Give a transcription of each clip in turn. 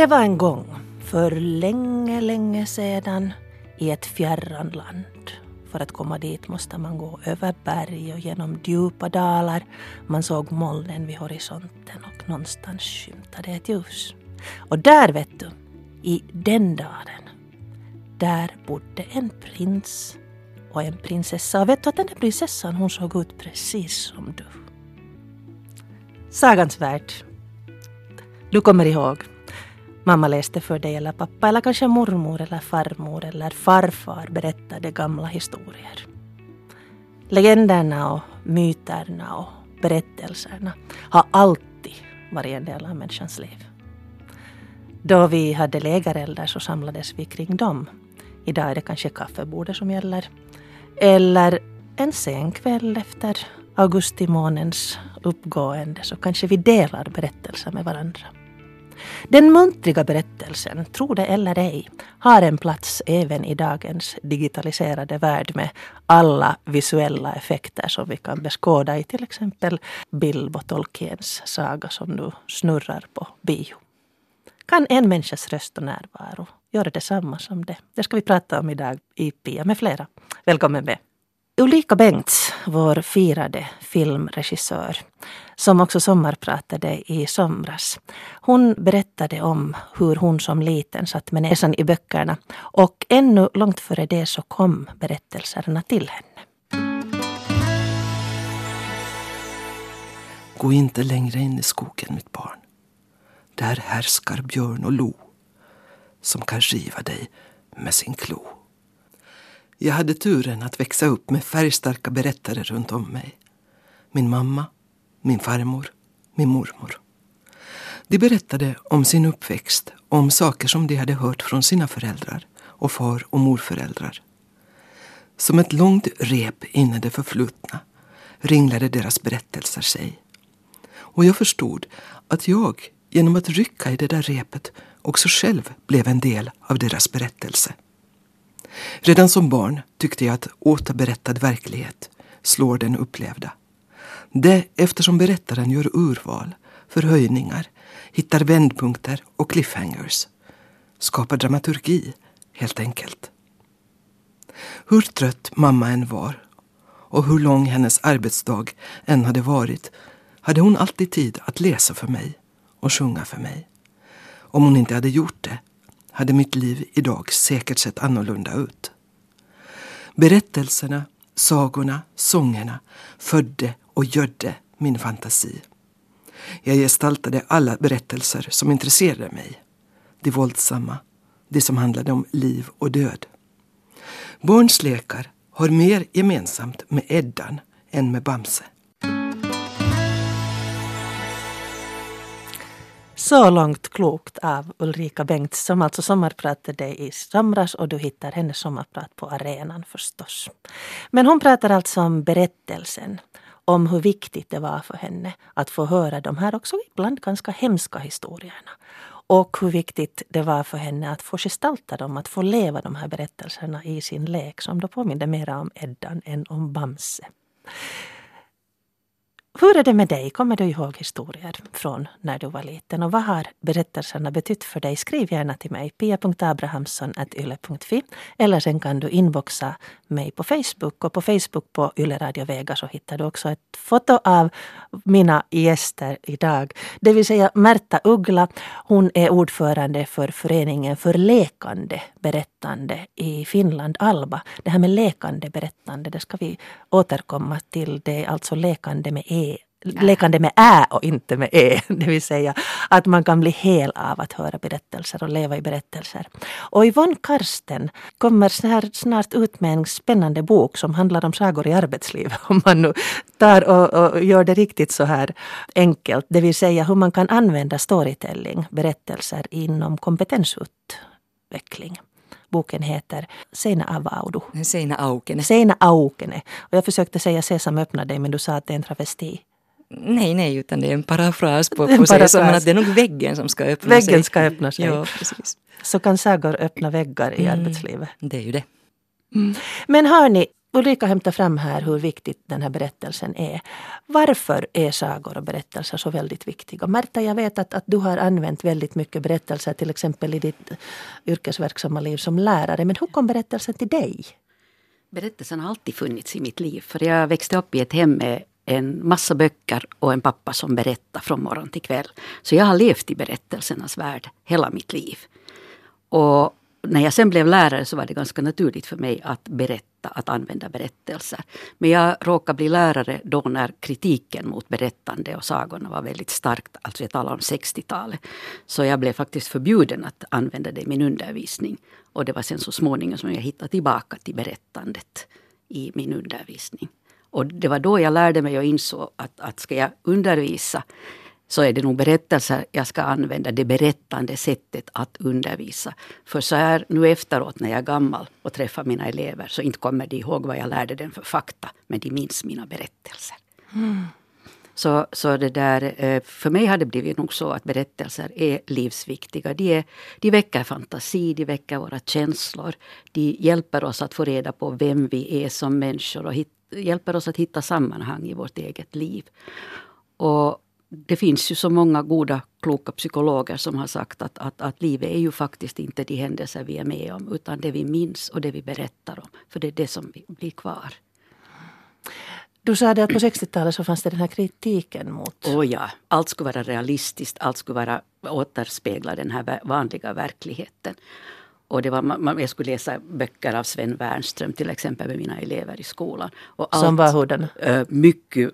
Det var en gång, för länge, länge sedan, i ett fjärran land. För att komma dit måste man gå över berg och genom djupa dalar. Man såg molnen vid horisonten och någonstans skymtade ett ljus. Och där vet du, i den dalen, där bodde en prins och en prinsessa. Och vet du att den där prinsessan hon såg ut precis som du. Sagans värld. Du kommer ihåg. Mamma läste för dig eller pappa eller kanske mormor eller farmor eller farfar berättade gamla historier. Legenderna och myterna och berättelserna har alltid varit en del av människans liv. Då vi hade lägereldar så samlades vi kring dem. Idag är det kanske kaffebordet som gäller. Eller en sen kväll efter augustimånens uppgående så kanske vi delar berättelser med varandra. Den muntliga berättelsen, tro det eller ej, har en plats även i dagens digitaliserade värld med alla visuella effekter som vi kan beskåda i till exempel Bilbo Tolkiens saga som nu snurrar på bio. Kan en människas röst och närvaro göra detsamma som det? Det ska vi prata om idag i Pia med flera. Välkommen med! Ulrika Bengts, vår firade filmregissör, som också sommarpratade i somras. Hon berättade om hur hon som liten satt med näsan i böckerna och ännu långt före det så kom berättelserna till henne. Gå inte längre in i skogen, mitt barn. Där härskar björn och lo som kan riva dig med sin klo. Jag hade turen att växa upp med färgstarka berättare runt om mig. Min mamma, min farmor, min mormor. De berättade om sin uppväxt och om saker som de hade hört från sina föräldrar och far och morföräldrar. Som ett långt rep in i det förflutna ringlade deras berättelser sig. Och jag förstod att jag, genom att rycka i det där repet, också själv blev en del av deras berättelse. Redan som barn tyckte jag att återberättad verklighet slår den upplevda. Det eftersom berättaren gör urval, förhöjningar, hittar vändpunkter och cliffhangers. Skapar dramaturgi, helt enkelt. Hur trött mamma än var och hur lång hennes arbetsdag än hade varit hade hon alltid tid att läsa för mig och sjunga för mig. Om hon inte hade gjort det hade mitt liv idag säkert sett annorlunda ut. Berättelserna, sagorna, sångerna födde och gödde min fantasi. Jag gestaltade alla berättelser som intresserade mig. De våldsamma, de som handlade om liv och död. Barns lekar har mer gemensamt med Eddan än med Bamse. Så långt klokt av Ulrika Bengts som alltså sommarpratade i somras och du hittar hennes sommarprat på arenan förstås. Men hon pratar alltså om berättelsen, om hur viktigt det var för henne att få höra de här också ibland ganska hemska historierna. Och hur viktigt det var för henne att få gestalta dem, att få leva de här berättelserna i sin lek som då påminde mer om Eddan än om Bamse. Hur är det med dig? Kommer du ihåg historier från när du var liten? Och vad har berättelserna betytt för dig? Skriv gärna till mig, pia.abrahamsson.yle.fi eller sen kan du inboxa mig på Facebook. Och på Facebook på Yle Radio Vega så hittar du också ett foto av mina gäster idag. Det vill säga Märta Uggla. Hon är ordförande för föreningen för lekande berättelser berättande i Finland, Alba. Det här med lekande berättande, det ska vi återkomma till. Det är alltså lekande med E lekande med ä och inte med e. Det vill säga att man kan bli hel av att höra berättelser och leva i berättelser. Och Yvonne Karsten kommer snart ut med en spännande bok som handlar om sagor i arbetslivet. Om man nu tar och, och gör det riktigt så här enkelt. Det vill säga hur man kan använda storytelling, berättelser inom kompetensutveckling. Boken heter Seina avaudu. Seina aukene. Seina aukene. Och jag försökte säga Sesam öppna dig men du sa att det är en travesti. Nej, nej, utan det är en parafras på, på att det är nog väggen som ska öppna väggen sig. Väggen ska öppna sig. Ja, precis. Så kan sagor öppna väggar i mm, arbetslivet. Det är ju det. Mm. Men hör ni, Ulrika hämtar fram här hur viktigt den här berättelsen är. Varför är sagor och berättelser så väldigt viktiga? Märta, jag vet att, att du har använt väldigt mycket berättelser till exempel i ditt yrkesverksamma liv som lärare. Men hur kom berättelsen till dig? Berättelsen har alltid funnits i mitt liv. För jag växte upp i ett hem med en massa böcker och en pappa som berättar från morgon till kväll. Så jag har levt i berättelsernas värld hela mitt liv. Och när jag sen blev lärare så var det ganska naturligt för mig att berätta, att använda berättelser. Men jag råkade bli lärare då när kritiken mot berättande och sagorna var väldigt starkt. Alltså jag talar om 60-talet. Så jag blev faktiskt förbjuden att använda det i min undervisning. Och det var sen så småningom som jag hittade tillbaka till berättandet i min undervisning. Och det var då jag lärde mig och insåg att, att ska jag undervisa så är det nog berättelser jag ska använda, det berättande sättet att undervisa. För så här nu efteråt när jag är gammal och träffar mina elever så inte kommer de ihåg vad jag lärde dem för fakta, men de minns mina berättelser. Mm. Så, så det där, eh, för mig har det blivit nog så att berättelser är livsviktiga. De, är, de väcker fantasi, de väcker våra känslor. De hjälper oss att få reda på vem vi är som människor och hit, hjälper oss att hitta sammanhang i vårt eget liv. Och det finns ju så många goda, kloka psykologer som har sagt att, att, att livet är ju faktiskt inte de händelser vi är med om utan det vi minns och det vi berättar om. För det är det som blir kvar. Du sa det att på 60-talet så fanns det den här kritiken mot... Oh ja, allt skulle vara realistiskt, allt skulle vara, återspegla den här vanliga verkligheten. Och det var, man, jag skulle läsa böcker av Sven Wernström till exempel med mina elever i skolan. Och allt, Som var hurdan? Mycket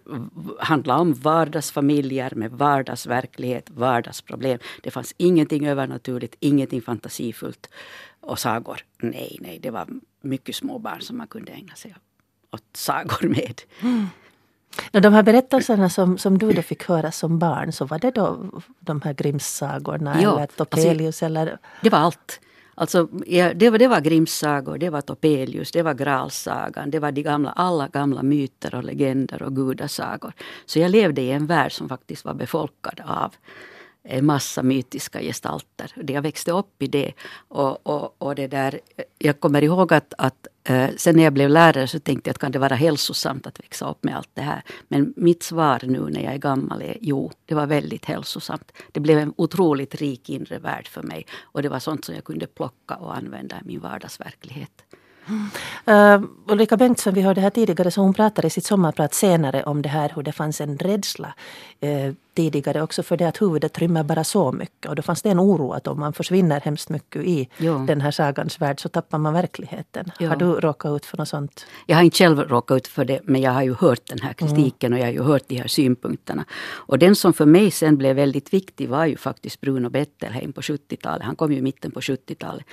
handlade om vardagsfamiljer med vardagsverklighet, vardagsproblem. Det fanns ingenting övernaturligt, ingenting fantasifullt. Och sagor, nej, nej, det var mycket små barn som man kunde ägna sig åt sagor med. Mm. De här berättelserna som, som du då fick höra som barn, så var det då de här Grimms-sagorna ja, eller Topelius? Alltså, eller? Det var allt. Alltså, ja, det, var, det var Grimms sagor, det var Topelius, det var Graalsagan, det var de gamla, alla gamla myter och legender och gudasagor. Så jag levde i en värld som faktiskt var befolkad av en massa mytiska gestalter. Jag växte upp i det. Och, och, och det där, jag kommer ihåg att, att Eh, sen när jag blev lärare så tänkte jag att kan det vara hälsosamt att växa upp med allt det här. Men mitt svar nu när jag är gammal är jo, det var väldigt hälsosamt. Det blev en otroligt rik inre värld för mig. Och det var sånt som jag kunde plocka och använda i min vardagsverklighet. Uh, Ulrika Bengtsson, vi hörde här tidigare, så hon pratade i sitt sommarprat senare om det här hur det fanns en rädsla uh, tidigare också för det att huvudet rymmer bara så mycket. Och då fanns det en oro att om man försvinner hemskt mycket i jo. den här sagans värld så tappar man verkligheten. Jo. Har du råkat ut för något sånt? Jag har inte själv råkat ut för det men jag har ju hört den här kritiken mm. och jag har ju hört de här synpunkterna. Och den som för mig sen blev väldigt viktig var ju faktiskt Bruno Bettelheim på 70-talet. Han kom ju i mitten på 70-talet.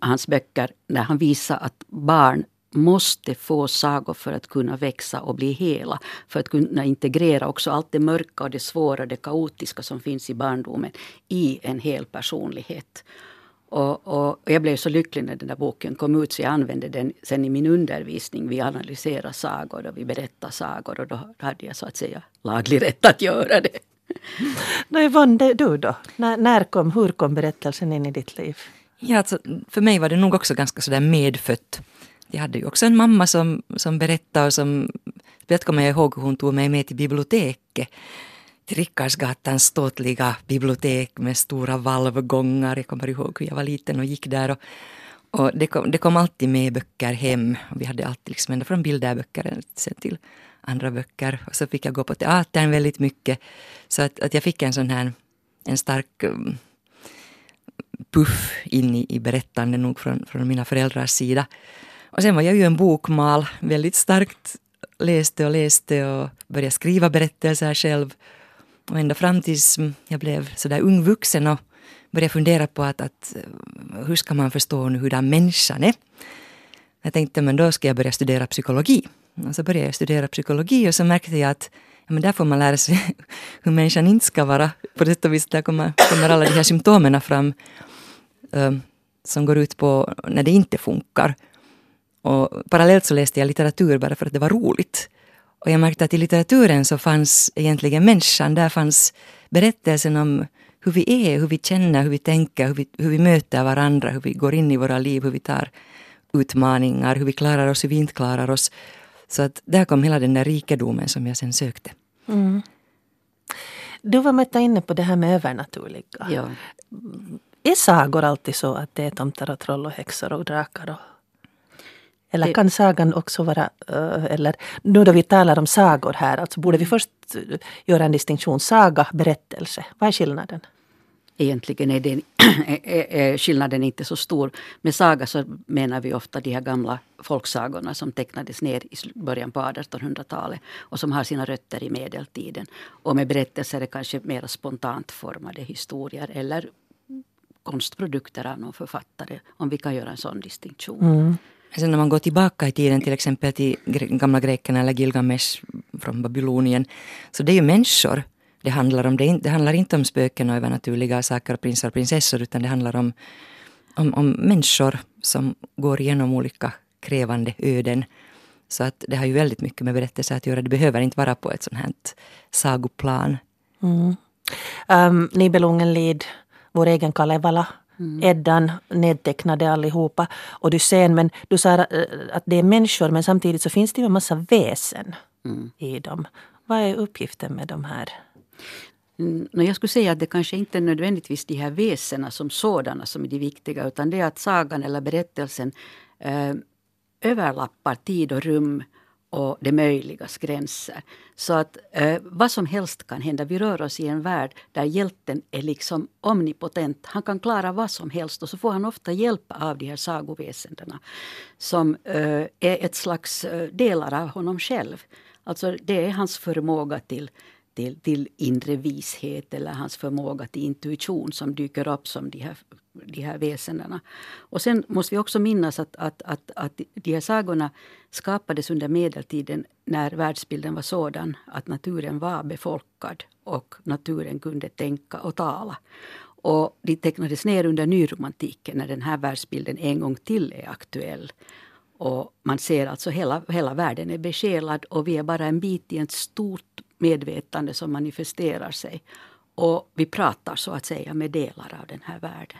Hans böcker, när han visade att barn måste få sagor för att kunna växa och bli hela. För att kunna integrera också allt det mörka och det svåra, det kaotiska som finns i barndomen i en hel personlighet. Och, och, jag blev så lycklig när den där boken kom ut så jag använde den sen i min undervisning. Vi analyserar sagor och vi berättar sagor och då hade jag så att säga laglig rätt att göra det. Nå Yvonne, du då? När, när kom, hur kom berättelsen in i ditt liv? Ja, alltså, för mig var det nog också ganska sådär medfött jag hade ju också en mamma som, som berättade och som, jag kommer jag ihåg hur hon tog mig med till biblioteket. Till Rickardsgatans ståtliga bibliotek med stora valvgångar. Jag kommer ihåg hur jag var liten och gick där. Och, och det, kom, det kom alltid med böcker hem. Vi hade alltid liksom ända från bilderböcker sen till andra böcker. Och så fick jag gå på teatern väldigt mycket. Så att, att jag fick en sån här en stark um, puff in i, i berättande nog från, från mina föräldrars sida. Och sen var jag ju en bokmal, väldigt starkt läste och läste och började skriva berättelser själv. Och ända fram tills jag blev sådär ung vuxen och började fundera på att, att eh, hur ska man förstå nu hur den människan är. Jag tänkte men då ska jag börja studera psykologi. Och så började jag studera psykologi och så märkte jag att ja, men där får man lära sig hur människan inte ska vara. På det och vis där kommer, kommer alla de här symptomen fram um, som går ut på när det inte funkar. Och parallellt så läste jag litteratur bara för att det var roligt. Och jag märkte att i litteraturen så fanns egentligen människan, där fanns berättelsen om hur vi är, hur vi känner, hur vi tänker, hur vi, hur vi möter varandra, hur vi går in i våra liv, hur vi tar utmaningar, hur vi klarar oss, hur vi inte klarar oss. Så att där kom hela den där rikedomen som jag sen sökte. Mm. Du var Metta inne på det här med övernaturliga. Ja. Är sagor alltid så att det är tomtar och troll och häxor och drakar? Och... Eller kan sagan också vara, eh, eller nu då vi talar om sagor här, alltså borde vi först göra en distinktion, saga, berättelse. Vad är skillnaden? Egentligen är, det, är, skillnaden inte så stor. Med saga så menar vi ofta de här gamla folksagorna som tecknades ner i början på 1800-talet och som har sina rötter i medeltiden. Och med berättelser är det kanske mer spontant formade historier eller konstprodukter av någon författare, om vi kan göra en sån distinktion. Sen när man går tillbaka i tiden till exempel till gamla grekerna eller Gilgamesh från Babylonien. Så det är ju människor det handlar om. Det, det handlar inte om spöken och övernaturliga saker och prinsar och prinsessor utan det handlar om, om, om människor som går igenom olika krävande öden. Så att det har ju väldigt mycket med berättelser att göra. Det behöver inte vara på ett sånt här sagoplan. Mm. Ehm, um, Nibelungenlid, vår egen Kalevala, Eddan, nedtecknade allihopa. Odysseen, men du sa eh, att det är människor men samtidigt så finns det ju en massa väsen i dem. Vad är uppgiften med de här? Mm, no, jag skulle säga att det kanske inte är nödvändigtvis de här väsena som sådana som är de viktiga utan det är att sagan eller berättelsen eh, överlappar tid och rum och det möjligas gränser. Så att eh, vad som helst kan hända. Vi rör oss i en värld där hjälten är liksom omnipotent. Han kan klara vad som helst och så får han ofta hjälp av de här sagoväsendena som eh, är ett slags eh, delar av honom själv. Alltså det är hans förmåga till till, till inre vishet eller hans förmåga till intuition som dyker upp som de här, de här väsendena. Och sen måste vi också minnas att, att, att, att de här sagorna skapades under medeltiden när världsbilden var sådan att naturen var befolkad och naturen kunde tänka och tala. Och de tecknades ner under nyromantiken när den här världsbilden en gång till är aktuell. Och man ser alltså hela, hela världen är besjälad och vi är bara en bit i ett stort medvetande som manifesterar sig. Och vi pratar så att säga med delar av den här världen.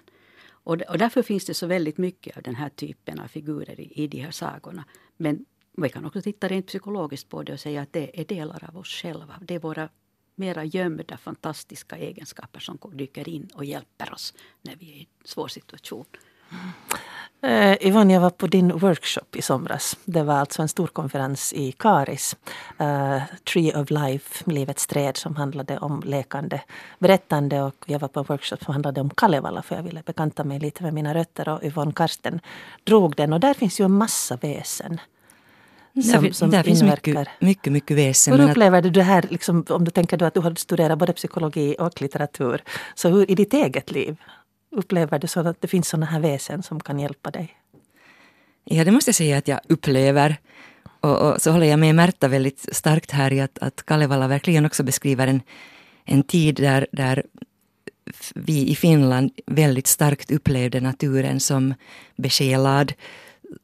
Och, och därför finns det så väldigt mycket av den här typen av figurer i, i de här sagorna. Men vi kan också titta rent psykologiskt på det och säga att det är delar av oss själva. Det är våra mera gömda fantastiska egenskaper som dyker in och hjälper oss när vi är i en svår situation. Eh, Yvonne, jag var på din workshop i somras. Det var alltså en stor konferens i Karis. Eh, Tree of Life, Livets träd, som handlade om lekande berättande. Och jag var på en workshop som handlade om Kalevala för jag ville bekanta mig lite med mina rötter. Och Yvonne Karsten drog den. Och där finns ju en massa väsen. där fin- där finns mycket, mycket, mycket väsen. Hur att- upplever du det här, liksom, om du tänker att du har studerat både psykologi och litteratur. Så hur i ditt eget liv upplever du så att det finns sådana här väsen som kan hjälpa dig? Ja, det måste jag säga att jag upplever. Och, och så håller jag med Märta väldigt starkt här i att, att Kalevala verkligen också beskriver en, en tid där, där vi i Finland väldigt starkt upplevde naturen som besjälad.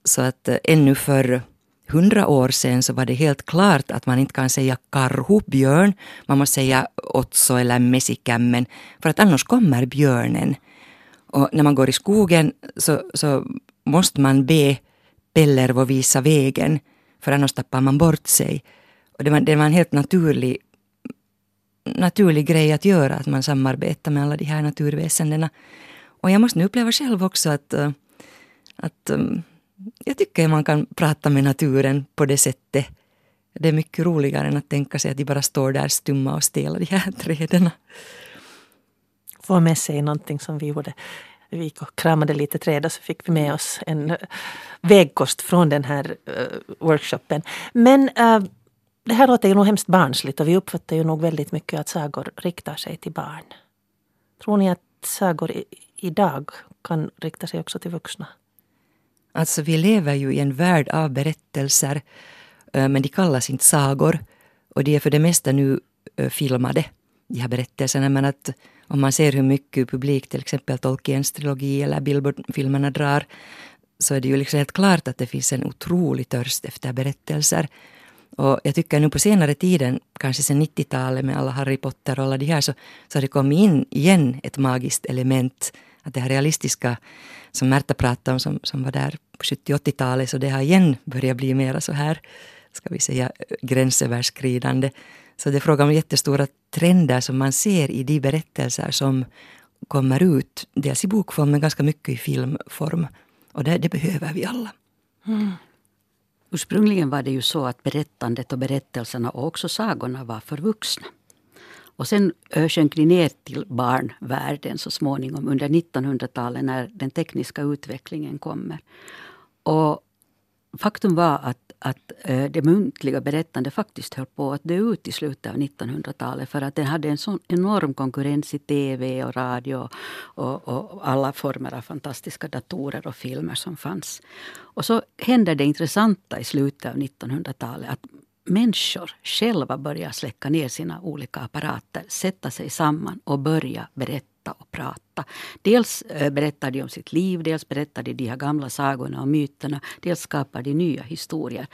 Så att eh, ännu för hundra år sedan så var det helt klart att man inte kan säga karhu, björn. Man måste säga otso eller mesikämmen för att annars kommer björnen. Och när man går i skogen så, så måste man be Pellervo visa vägen för annars tappar man bort sig. Och det var, det var en helt naturlig, naturlig grej att göra, att man samarbetar med alla de här naturväsendena. Och jag måste nu uppleva själv också att, eh, att eh, jag tycker man kan prata med naturen på det sättet. Det är mycket roligare än att tänka sig att de bara står där stumma och stela, de här träden få med sig någonting som vi gjorde. Vi gick och kramade lite träd och så fick vi med oss en eh, vägkost från den här eh, workshopen. Men eh, det här låter ju nog hemskt barnsligt och vi uppfattar ju nog väldigt mycket att sagor riktar sig till barn. Tror ni att sagor i, idag kan rikta sig också till vuxna? Alltså vi lever ju i en värld av berättelser men de kallas inte sagor och de är för det mesta nu filmade, de här berättelserna. Men att om man ser hur mycket publik till exempel Tolkiens trilogi eller Bilbo-filmerna drar så är det ju liksom helt klart att det finns en otrolig törst efter berättelser. Och jag tycker nu på senare tiden, kanske sen 90-talet med alla Harry Potter och alla de här, så, så har det kommit in igen ett magiskt element att det här realistiska som Märta pratade om, som, som var där på 70-80-talet, så det har igen börjat bli mera så här, ska vi säga, gränsöverskridande. Så det är fråga om jättestora trender som man ser i de berättelser som kommer ut, dels i bokform men ganska mycket i filmform. Och det, det behöver vi alla. Mm. Ursprungligen var det ju så att berättandet och berättelserna och också sagorna var för vuxna. Och sen sjönk de ner till barnvärlden så småningom under 1900-talet när den tekniska utvecklingen kommer. Och faktum var att, att eh, det muntliga berättandet faktiskt höll på att dö ut i slutet av 1900-talet för att den hade en sån enorm konkurrens i tv och radio och, och, alla former av fantastiska datorer och filmer som fanns. Och så hände det intressanta i slutet av 1900-talet att människor själva börjar släcka ner sina olika apparater, sätta sig samman och börja berätta och prata. Dels eh, berättar de om sitt liv, dels berättar de de här gamla sagorna och myterna, dels skapar de nya historier.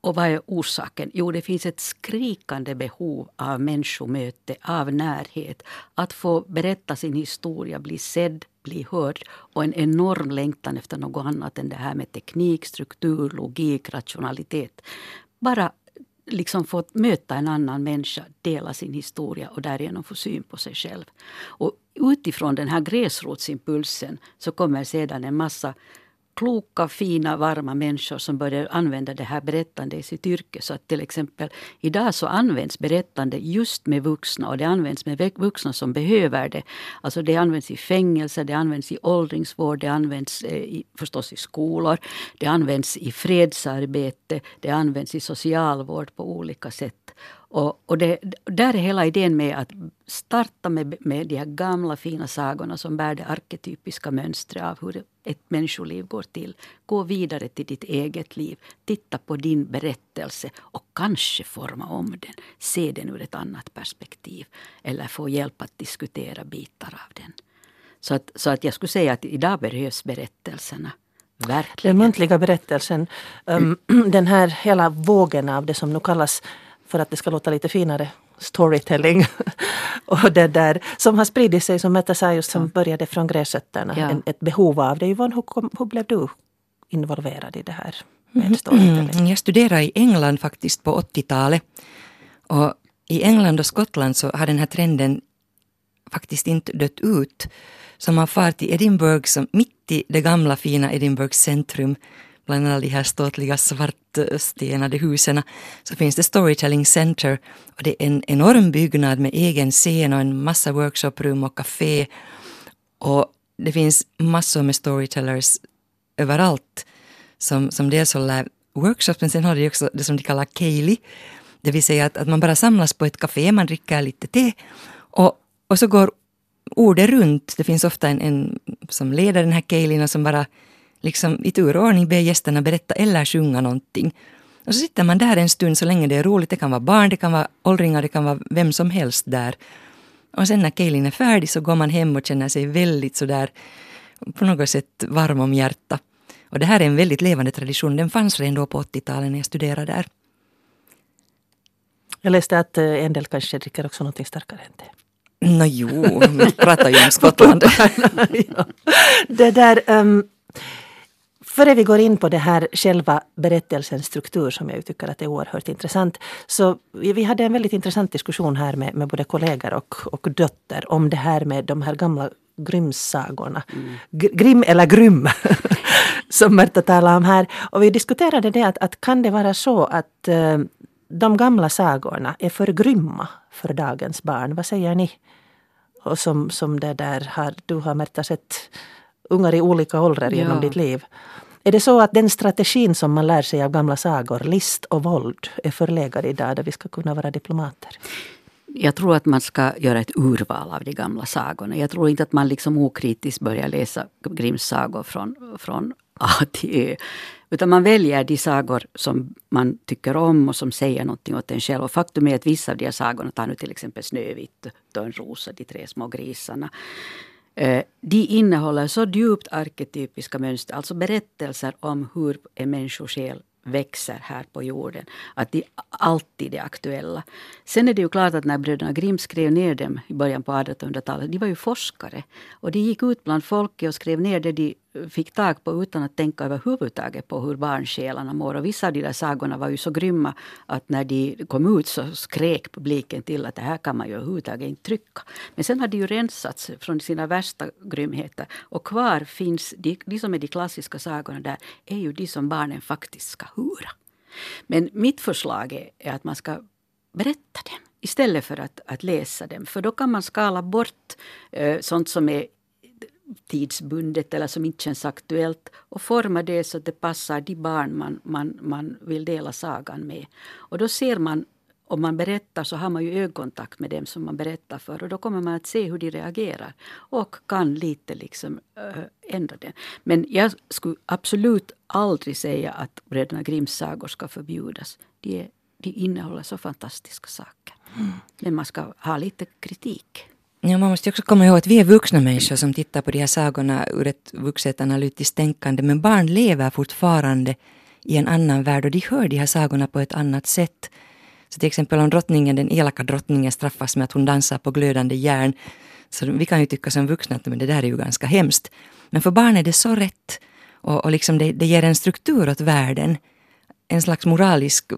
Och vad är orsaken? Jo, det finns ett skrikande behov av människomöte, av närhet. Att få berätta sin historia, bli sedd, bli hörd och en enorm längtan efter något annat än det här med teknik, struktur, logik, rationalitet. Bara liksom fått möta en annan människa, dela sin historia och därigenom få syn på sig själv. Och utifrån den här gräsrotsimpulsen så kommer sedan en massa kloka, fina, varma människor som börjar använda det här berättande i sitt yrke. Så att till exempel idag så används berättande just med vuxna och det används med vuxna som behöver det. Alltså det används i fängelser, det används i åldringsvård, det används eh, i, förstås i skolor, det används i fredsarbete, det används i socialvård på olika sätt. Och, och det, där är hela idén med att starta med, med de här gamla fina sagorna som bär det arketypiska mönstret av hur ett människoliv går till. Gå vidare till ditt eget liv. Titta på din berättelse och kanske forma om den. Se den ur ett annat perspektiv. Eller få hjälp att diskutera bitar av den. Så att, så att jag skulle säga att idag behövs berättelserna. Verkligen. Den muntliga berättelsen, um, den här hela vågen av det som nu kallas för att det ska låta lite finare, storytelling. och det där, som har spridit sig som Metta sa just som ja. började från gräsrötterna. Ja. En, ett behov av det. Yvonne, hur, kom, hur blev du involverad i det här med storytelling? Mm. Jag studerade i England faktiskt på 80-talet. Och i England och Skottland så har den här trenden faktiskt inte dött ut. Så man far till Edinburgh, som mitt i det gamla fina Edinburghs centrum bland alla de här ståtliga svartstenade husen, så finns det Storytelling Center. Och det är en enorm byggnad med egen scen och en massa workshoprum och café. Och det finns massor med storytellers överallt som, som dels håller workshops, men sen har de också det som de kallar Kaylee. Det vill säga att, att man bara samlas på ett café, man dricker lite te och, och så går ordet runt. Det finns ofta en, en som leder den här Kayleen som bara liksom i tur och ordning be gästerna berätta eller sjunga någonting. Och så sitter man där en stund så länge det är roligt. Det kan vara barn, det kan vara åldringar, det kan vara vem som helst där. Och sen när Kaelin är färdig så går man hem och känner sig väldigt sådär på något sätt varm om hjärta. Och det här är en väldigt levande tradition. Den fanns redan då på 80-talet när jag studerade där. Jag läste att eh, en del kanske dricker också något starkare än det. Nå jo, vi pratar ju om Skottland. Det där, um, Före vi går in på det här själva berättelsens struktur som jag tycker att är oerhört intressant. Så vi hade en väldigt intressant diskussion här med, med både kollegor och, och dotter om det här med de här gamla Grimmsagorna. Mm. Grim eller Grym som Märta talade om här. Och vi diskuterade det att, att kan det vara så att uh, de gamla sagorna är för grymma för dagens barn? Vad säger ni? Och som, som det där har, du har Märta sett ungar i olika åldrar genom ja. ditt liv. Är det så att den strategin som man lär sig av gamla sagor, list och våld, är förlegad idag där vi ska kunna vara diplomater? Jag tror att man ska göra ett urval av de gamla sagorna. Jag tror inte att man liksom okritiskt börjar läsa Grimms sagor från, från A till Ö. Utan man väljer de sagor som man tycker om och som säger någonting åt en själv. Och faktum är att vissa av de här sagorna, ta nu till exempel Snövitt, Törnrosa, De tre små grisarna. Eh, de innehåller så djupt arketypiska mönster, alltså berättelser om hur en människosjäl växer här på jorden. Att de alltid är aktuella. Sen är det ju klart att när bröderna Grimm skrev ner dem i början på 1800-talet, de var ju forskare. Och de gick ut bland folket och skrev ner det de fick tag på utan att tänka överhuvudtaget på hur barnsjälarna mår. Och vissa av de där sagorna var ju så grymma att när de kom ut så skrek publiken till att det här kan man ju överhuvudtaget inte trycka. Men sen har de ju rensats från sina värsta grymheter. Och kvar finns, de, de som är de klassiska sagorna där, är ju de som barnen faktiskt ska höra. Men mitt förslag är att man ska berätta dem istället för att, att läsa dem. För då kan man skala bort eh, sånt som är tidsbundet eller som inte känns aktuellt och forma det så att det passar de barn man, man, man vill dela sagan med. Och då ser man, om man berättar så har man ju ögonkontakt med dem som man berättar för och då kommer man att se hur de reagerar och kan lite liksom äh, ändra det. Men jag skulle absolut aldrig säga att Bröderna Grimms sagor ska förbjudas. De, är, de innehåller så fantastiska saker. Mm. Men man ska ha lite kritik. Ja, man måste också komma ihåg att vi är vuxna människor som tittar på de här sagorna ur ett vuxet analytiskt tänkande. Men barn lever fortfarande i en annan värld och de hör de här sagorna på ett annat sätt. Så till exempel om drottningen, den elaka drottningen straffas med att hon dansar på glödande järn. Så vi kan ju tycka som vuxna att men det där är ju ganska hemskt. Men för barn är det så rätt. Och, och liksom det, det ger en struktur åt världen. En slags moralisk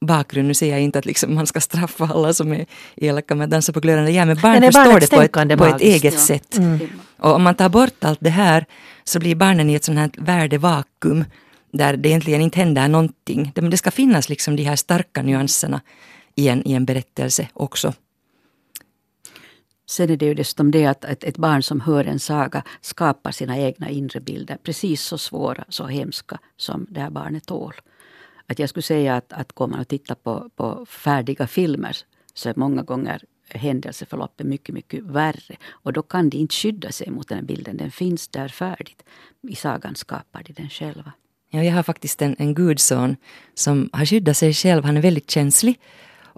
bakgrund. Nu säger jag inte att liksom man ska straffa alla som är elaka med att dansa på glödande järn, men barn förstår det på ett, på ett eget ja. sätt. Mm. Och om man tar bort allt det här så blir barnen i ett sånt här värdevakuum där det egentligen inte händer någonting. Men det ska finnas liksom de här starka nyanserna i en, i en berättelse också. Sen är det ju dessutom det att ett, ett barn som hör en saga skapar sina egna inre bilder. Precis så svåra, så hemska som det här barnet tål. Att jag skulle säga att, att går man och tittar på, på färdiga filmer så är många gånger händelseförloppet mycket, mycket värre. Och då kan de inte skydda sig mot den här bilden. Den finns där färdigt. I sagan skapar de den själva. Ja, jag har faktiskt en, en gudson som har skyddat sig själv. Han är väldigt känslig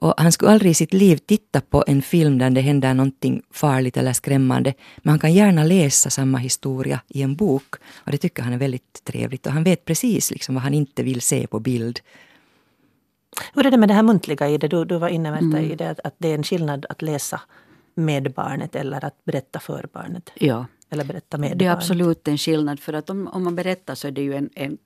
och han skulle aldrig i sitt liv titta på en film där det händer någonting farligt eller skrämmande. Men han kan gärna läsa samma historia i en bok. Och det tycker han är väldigt trevligt. Och han vet precis liksom vad han inte vill se på bild. Hur är det med det här muntliga i det? Du, du var inne mm. i det, att det är en skillnad att läsa med barnet eller att berätta för barnet. Ja. Eller berätta med Det är barnet. absolut en skillnad. För att om, om man berättar så är det ju en, en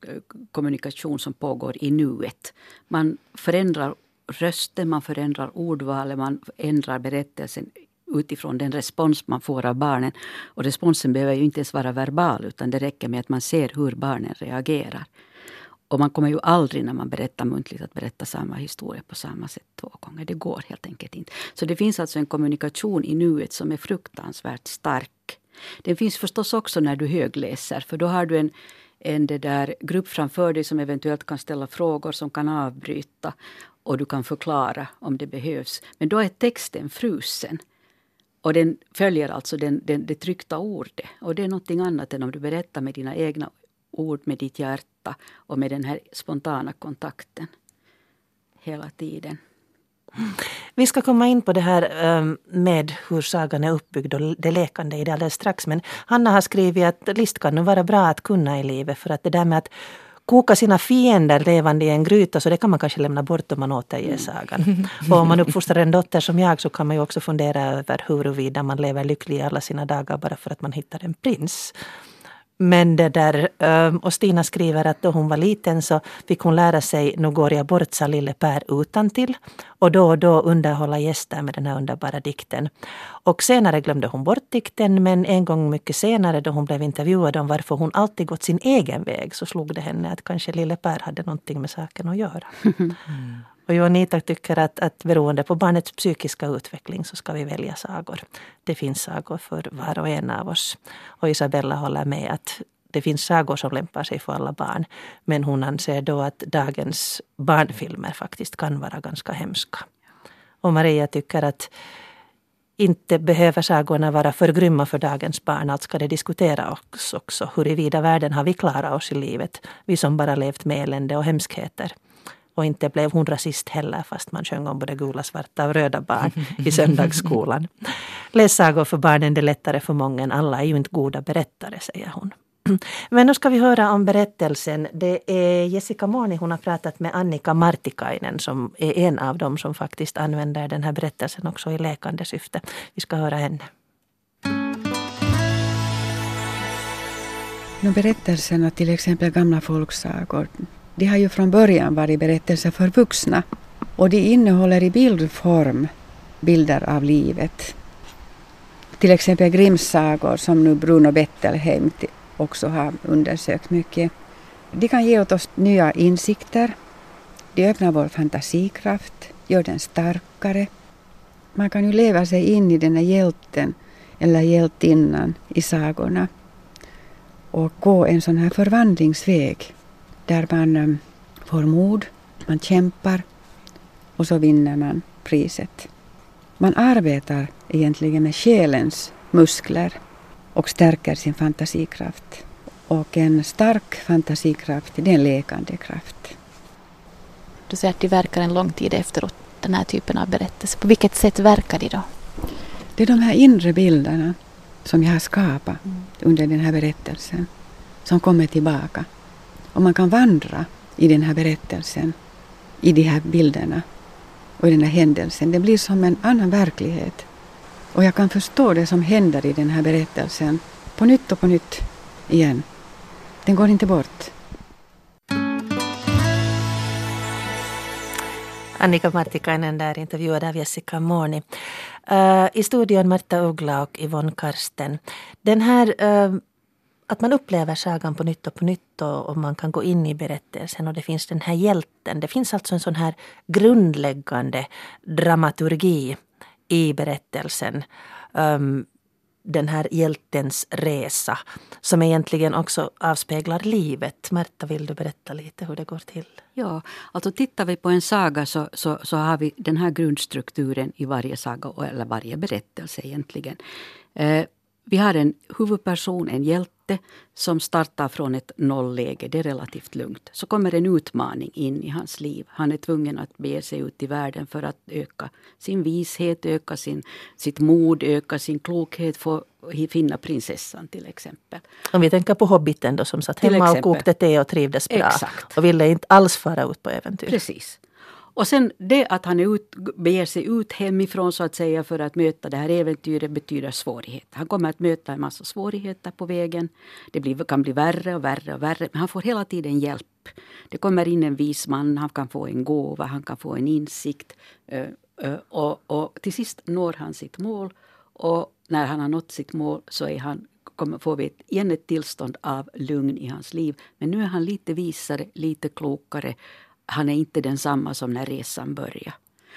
kommunikation som pågår i nuet. Man förändrar rösten, man förändrar ordvalet, man ändrar berättelsen utifrån den respons man får av barnen. Och responsen behöver ju inte ens vara verbal utan det räcker med att man ser hur barnen reagerar. Och man kommer ju aldrig när man berättar muntligt att berätta samma historia på samma sätt två gånger. Det går helt enkelt inte. Så det finns alltså en kommunikation i nuet som är fruktansvärt stark. Den finns förstås också när du högläser för då har du en, en det där grupp framför dig som eventuellt kan ställa frågor som kan avbryta och du kan förklara om det behövs. Men då är texten frusen. Och den följer alltså den, den, det tryckta ordet. Och det är någonting annat än om du berättar med dina egna ord, med ditt hjärta och med den här spontana kontakten hela tiden. Vi ska komma in på det här ehm, med hur sagan är uppbyggd och det lekande i det alldeles strax. Men Hanna har skrivit att list kan nog vara bra att kunna i livet för att det där med att koka sina fiender levande i en gryta så det kan man kanske lämna bort om man återger sagan. Och om man uppfostrar en dotter som jag så kan man ju också fundera över huruvida man lever lycklig alla sina dagar bara för att man hittar en prins. Men det där, och Stina skriver att då hon var liten så fick hon lära sig Nu går jag bort, sa lille Per utan till och då och då underhålla gäster med den här underbara dikten. Och senare glömde hon bort dikten men en gång mycket senare då hon blev intervjuad om varför hon alltid gått sin egen väg så slog det henne att kanske lille Per hade någonting med saken att göra. Mm. Och jag tycker att, att beroende på barnets psykiska utveckling så ska vi välja sagor. Det finns sagor för var och en av oss. Och Isabella håller med att det finns sagor som lämpar sig för alla barn. Men hon anser då att dagens barnfilmer faktiskt kan vara ganska hemska. Och Maria tycker att inte behöver sagorna vara för grymma för dagens barn. Allt ska det diskutera också. Huruvida världen har vi klarat oss i livet. Vi som bara levt med elände och hemskheter. Och inte blev hon rasist heller fast man sjöng om både gula, svarta och röda barn i söndagsskolan. Läs sagor för barnen, det är lättare för många. Alla är ju inte goda berättare, säger hon. Men nu ska vi höra om berättelsen. Det är Jessica Morni, hon har pratat med Annika Martikainen som är en av dem som faktiskt använder den här berättelsen också i läkande syfte. Vi ska höra henne. berättelserna, till exempel gamla folksagor, de har ju från början varit berättelser för vuxna och de innehåller i bildform bilder av livet. Till exempel Grimms sagor som nu Bruno Bettelheim också har undersökt mycket. De kan ge åt oss nya insikter. De öppnar vår fantasikraft, gör den starkare. Man kan ju leva sig in i den här hjälten eller hjältinnan i sagorna och gå en sån här förvandlingsväg där man um, får mod, man kämpar och så vinner man priset. Man arbetar egentligen med själens muskler och stärker sin fantasikraft. Och en stark fantasikraft, det är en läkande kraft. Du säger att de verkar en lång tid efteråt, den här typen av berättelser. På vilket sätt verkar de då? Det är de här inre bilderna som jag har skapat mm. under den här berättelsen som kommer tillbaka. Och man kan vandra i den här berättelsen, i de här bilderna och i den här händelsen. Det blir som en annan verklighet. Och jag kan förstå det som händer i den här berättelsen på nytt och på nytt igen. Den går inte bort. Annika Martikainen där intervjuad av Jessica Morni. Uh, eh, I studion Marta Uggla och Yvonne Karsten. Den här uh, att man upplever sagan på nytt och på nytt och, och, man kan gå in i berättelsen och det finns den här hjälten. Det finns alltså en sån här grundläggande dramaturgi i berättelsen. Um, den här hjältens resa som egentligen också avspeglar livet. Märta, vill du berätta lite hur det går till? Ja, alltså tittar vi på en saga så, så, så har vi den här grundstrukturen i varje saga eller varje berättelse egentligen. Eh, vi har en huvudperson, en hjälte, som startar från ett nollläge. Det är relativt lugnt. Så kommer en utmaning in i hans liv. Han är tvungen att bege sig ut i världen för att öka sin vishet, öka sin, sitt mod, öka sin klokhet, få finna prinsessan till exempel. Om vi tänker på hobbiten då som satt hemma och kokte te och trivdes bra. Exakt. Och ville inte alls fara ut på äventyr. Precis. Och sen det att han är ut, beger sig ut hemifrån så att säga för att möta det här äventyret betyder svårighet. Han kommer att möta en massa svårigheter på vägen. Det blir, kan bli värre och värre och värre. Men han får hela tiden hjälp. Det kommer in en vis man, han kan få en gåva, han kan få en insikt. Eh, eh, och, och till sist når han sitt mål. Och när han har nått sitt mål så är han kommer, får vi ett, igen ett tillstånd av lugn i hans liv. Men nu är han lite visare, lite klokare han är inte densamma som när resan började.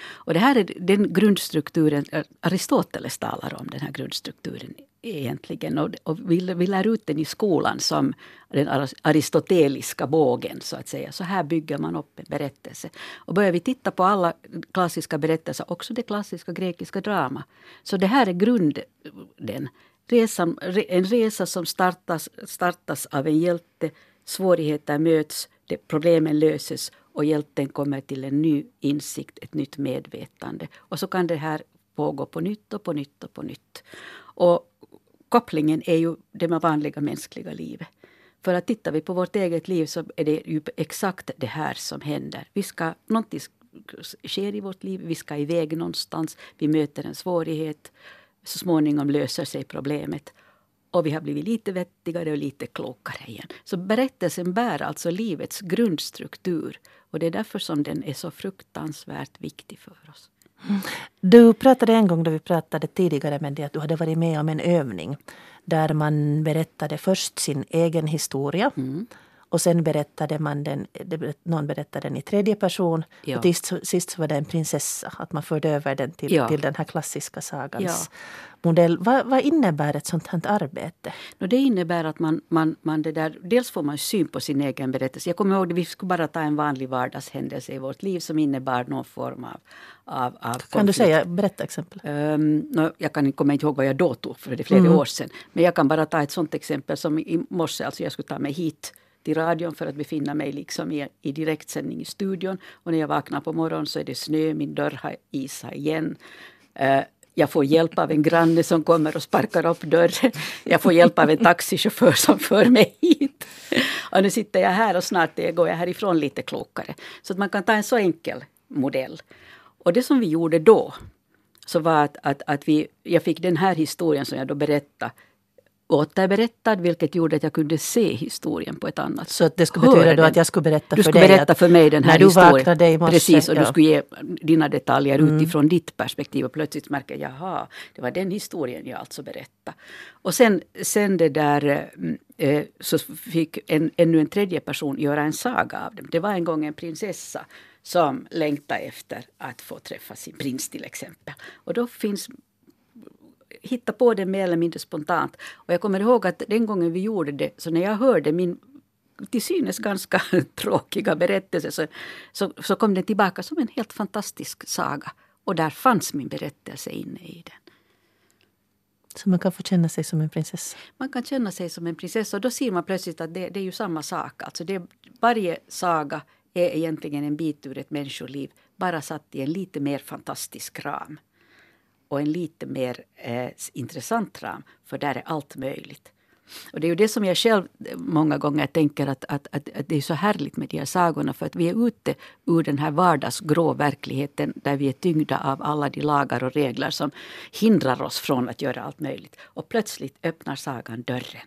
Och det här är den grundstrukturen, eh, Aristoteles talar om den här grundstrukturen egentligen. Och, och vi, vi lär ut den i skolan som den aristoteliska bågen så att säga. Så här bygger man upp en berättelse. Och börjar vi titta på alla klassiska berättelser, också det klassiska grekiska drama. Så det här är grunden. Resan, en resa som startas, startas av en hjälte, svårigheter möts, det, problemen löses och hjälten kommer till en ny insikt, ett nytt medvetande. Och så kan det här pågå på nytt och på nytt och på nytt. Och kopplingen är ju det med vanliga mänskliga livet. För att tittar vi på vårt eget liv så är det ju exakt det här som händer. Vi ska, någonting sker i vårt liv, vi ska iväg någonstans, vi möter en svårighet. Så småningom löser sig problemet och vi har blivit lite vettigare och lite klokare igen. Så berättelsen bär alltså livets grundstruktur och det är därför som den är så fruktansvärt viktig för oss. Du pratade en gång då vi pratade tidigare med dig att du hade varit med om en övning där man berättade först sin egen historia mm. Och sen berättade man den, någon berättade den i tredje person. Ja. Och sist, sist var det en prinsessa, att man förde över den till, ja. till den här klassiska sagans ja. modell. Vad, vad, innebär ett sånt här arbete? No, det innebär att man, man, man det där, dels får man syn på sin egen berättelse. Jag kommer ihåg att vi skulle bara ta en vanlig vardagshändelse i vårt liv som innebar någon form av, av, av Kan du säga, berätta exempel? Um, no, jag kan inte ihåg vad jag då tog, för det är flera mm. år sedan. Men jag kan bara ta ett sånt exempel som i morse, alltså jag skulle ta mig hit till radion för att befinna mig liksom i, i direktsändning i studion. Och när jag vaknar på morgonen så är det snö, min dörr har isat igen. Uh, Jag får hjälp av en granne som kommer och sparkar upp dörren. Jag får hjälp av en taxichaufför som för mig hit. Och nu sitter jag här och snart går jag härifrån lite klokare. Så att man kan ta en så enkel modell. Och det som vi gjorde då, så var att, att, att vi, jag fick den här historien som jag då berättade återberättad vilket gjorde att jag kunde se historien på ett annat sätt. Så att det skulle betyda då att jag skulle berätta du för skulle dig berätta för mig den här du historien. i morse, Precis, och ja. du skulle ge dina detaljer Mm. utifrån ditt perspektiv och plötsligt märker jag, jaha, det var den historien jag alltså berättade. Och sen, sen det där eh, så fick en, ännu en tredje person göra en saga av dem. Det var en gång en prinsessa som längtade efter att få träffa sin prins till exempel. Och då finns hitta på det mer eller mindre spontant. Och jag kommer ihåg att den gången vi gjorde det, så när jag hörde min till synes ganska tråkiga berättelse så, så, så kom den tillbaka som en helt fantastisk saga. Och där fanns min berättelse inne i den. Så man kan få känna sig som en prinsessa. Man kan känna sig som en prinsessa och då ser man plötsligt att det, det är ju samma sak. Alltså det, varje saga är egentligen en bit ur ett människoliv bara satt i en lite mer fantastisk ram. Och en lite mer eh, intressant ram, för där är allt möjligt. Och det är ju det som jag själv eh, många gånger tänker att, att, att, att det är så härligt med de här sagorna för att vi är ute ur den här vardagsgrå verkligheten där vi är tyngda av alla de lagar och regler som hindrar oss från att göra allt möjligt. Och plötsligt öppnar sagan dörren.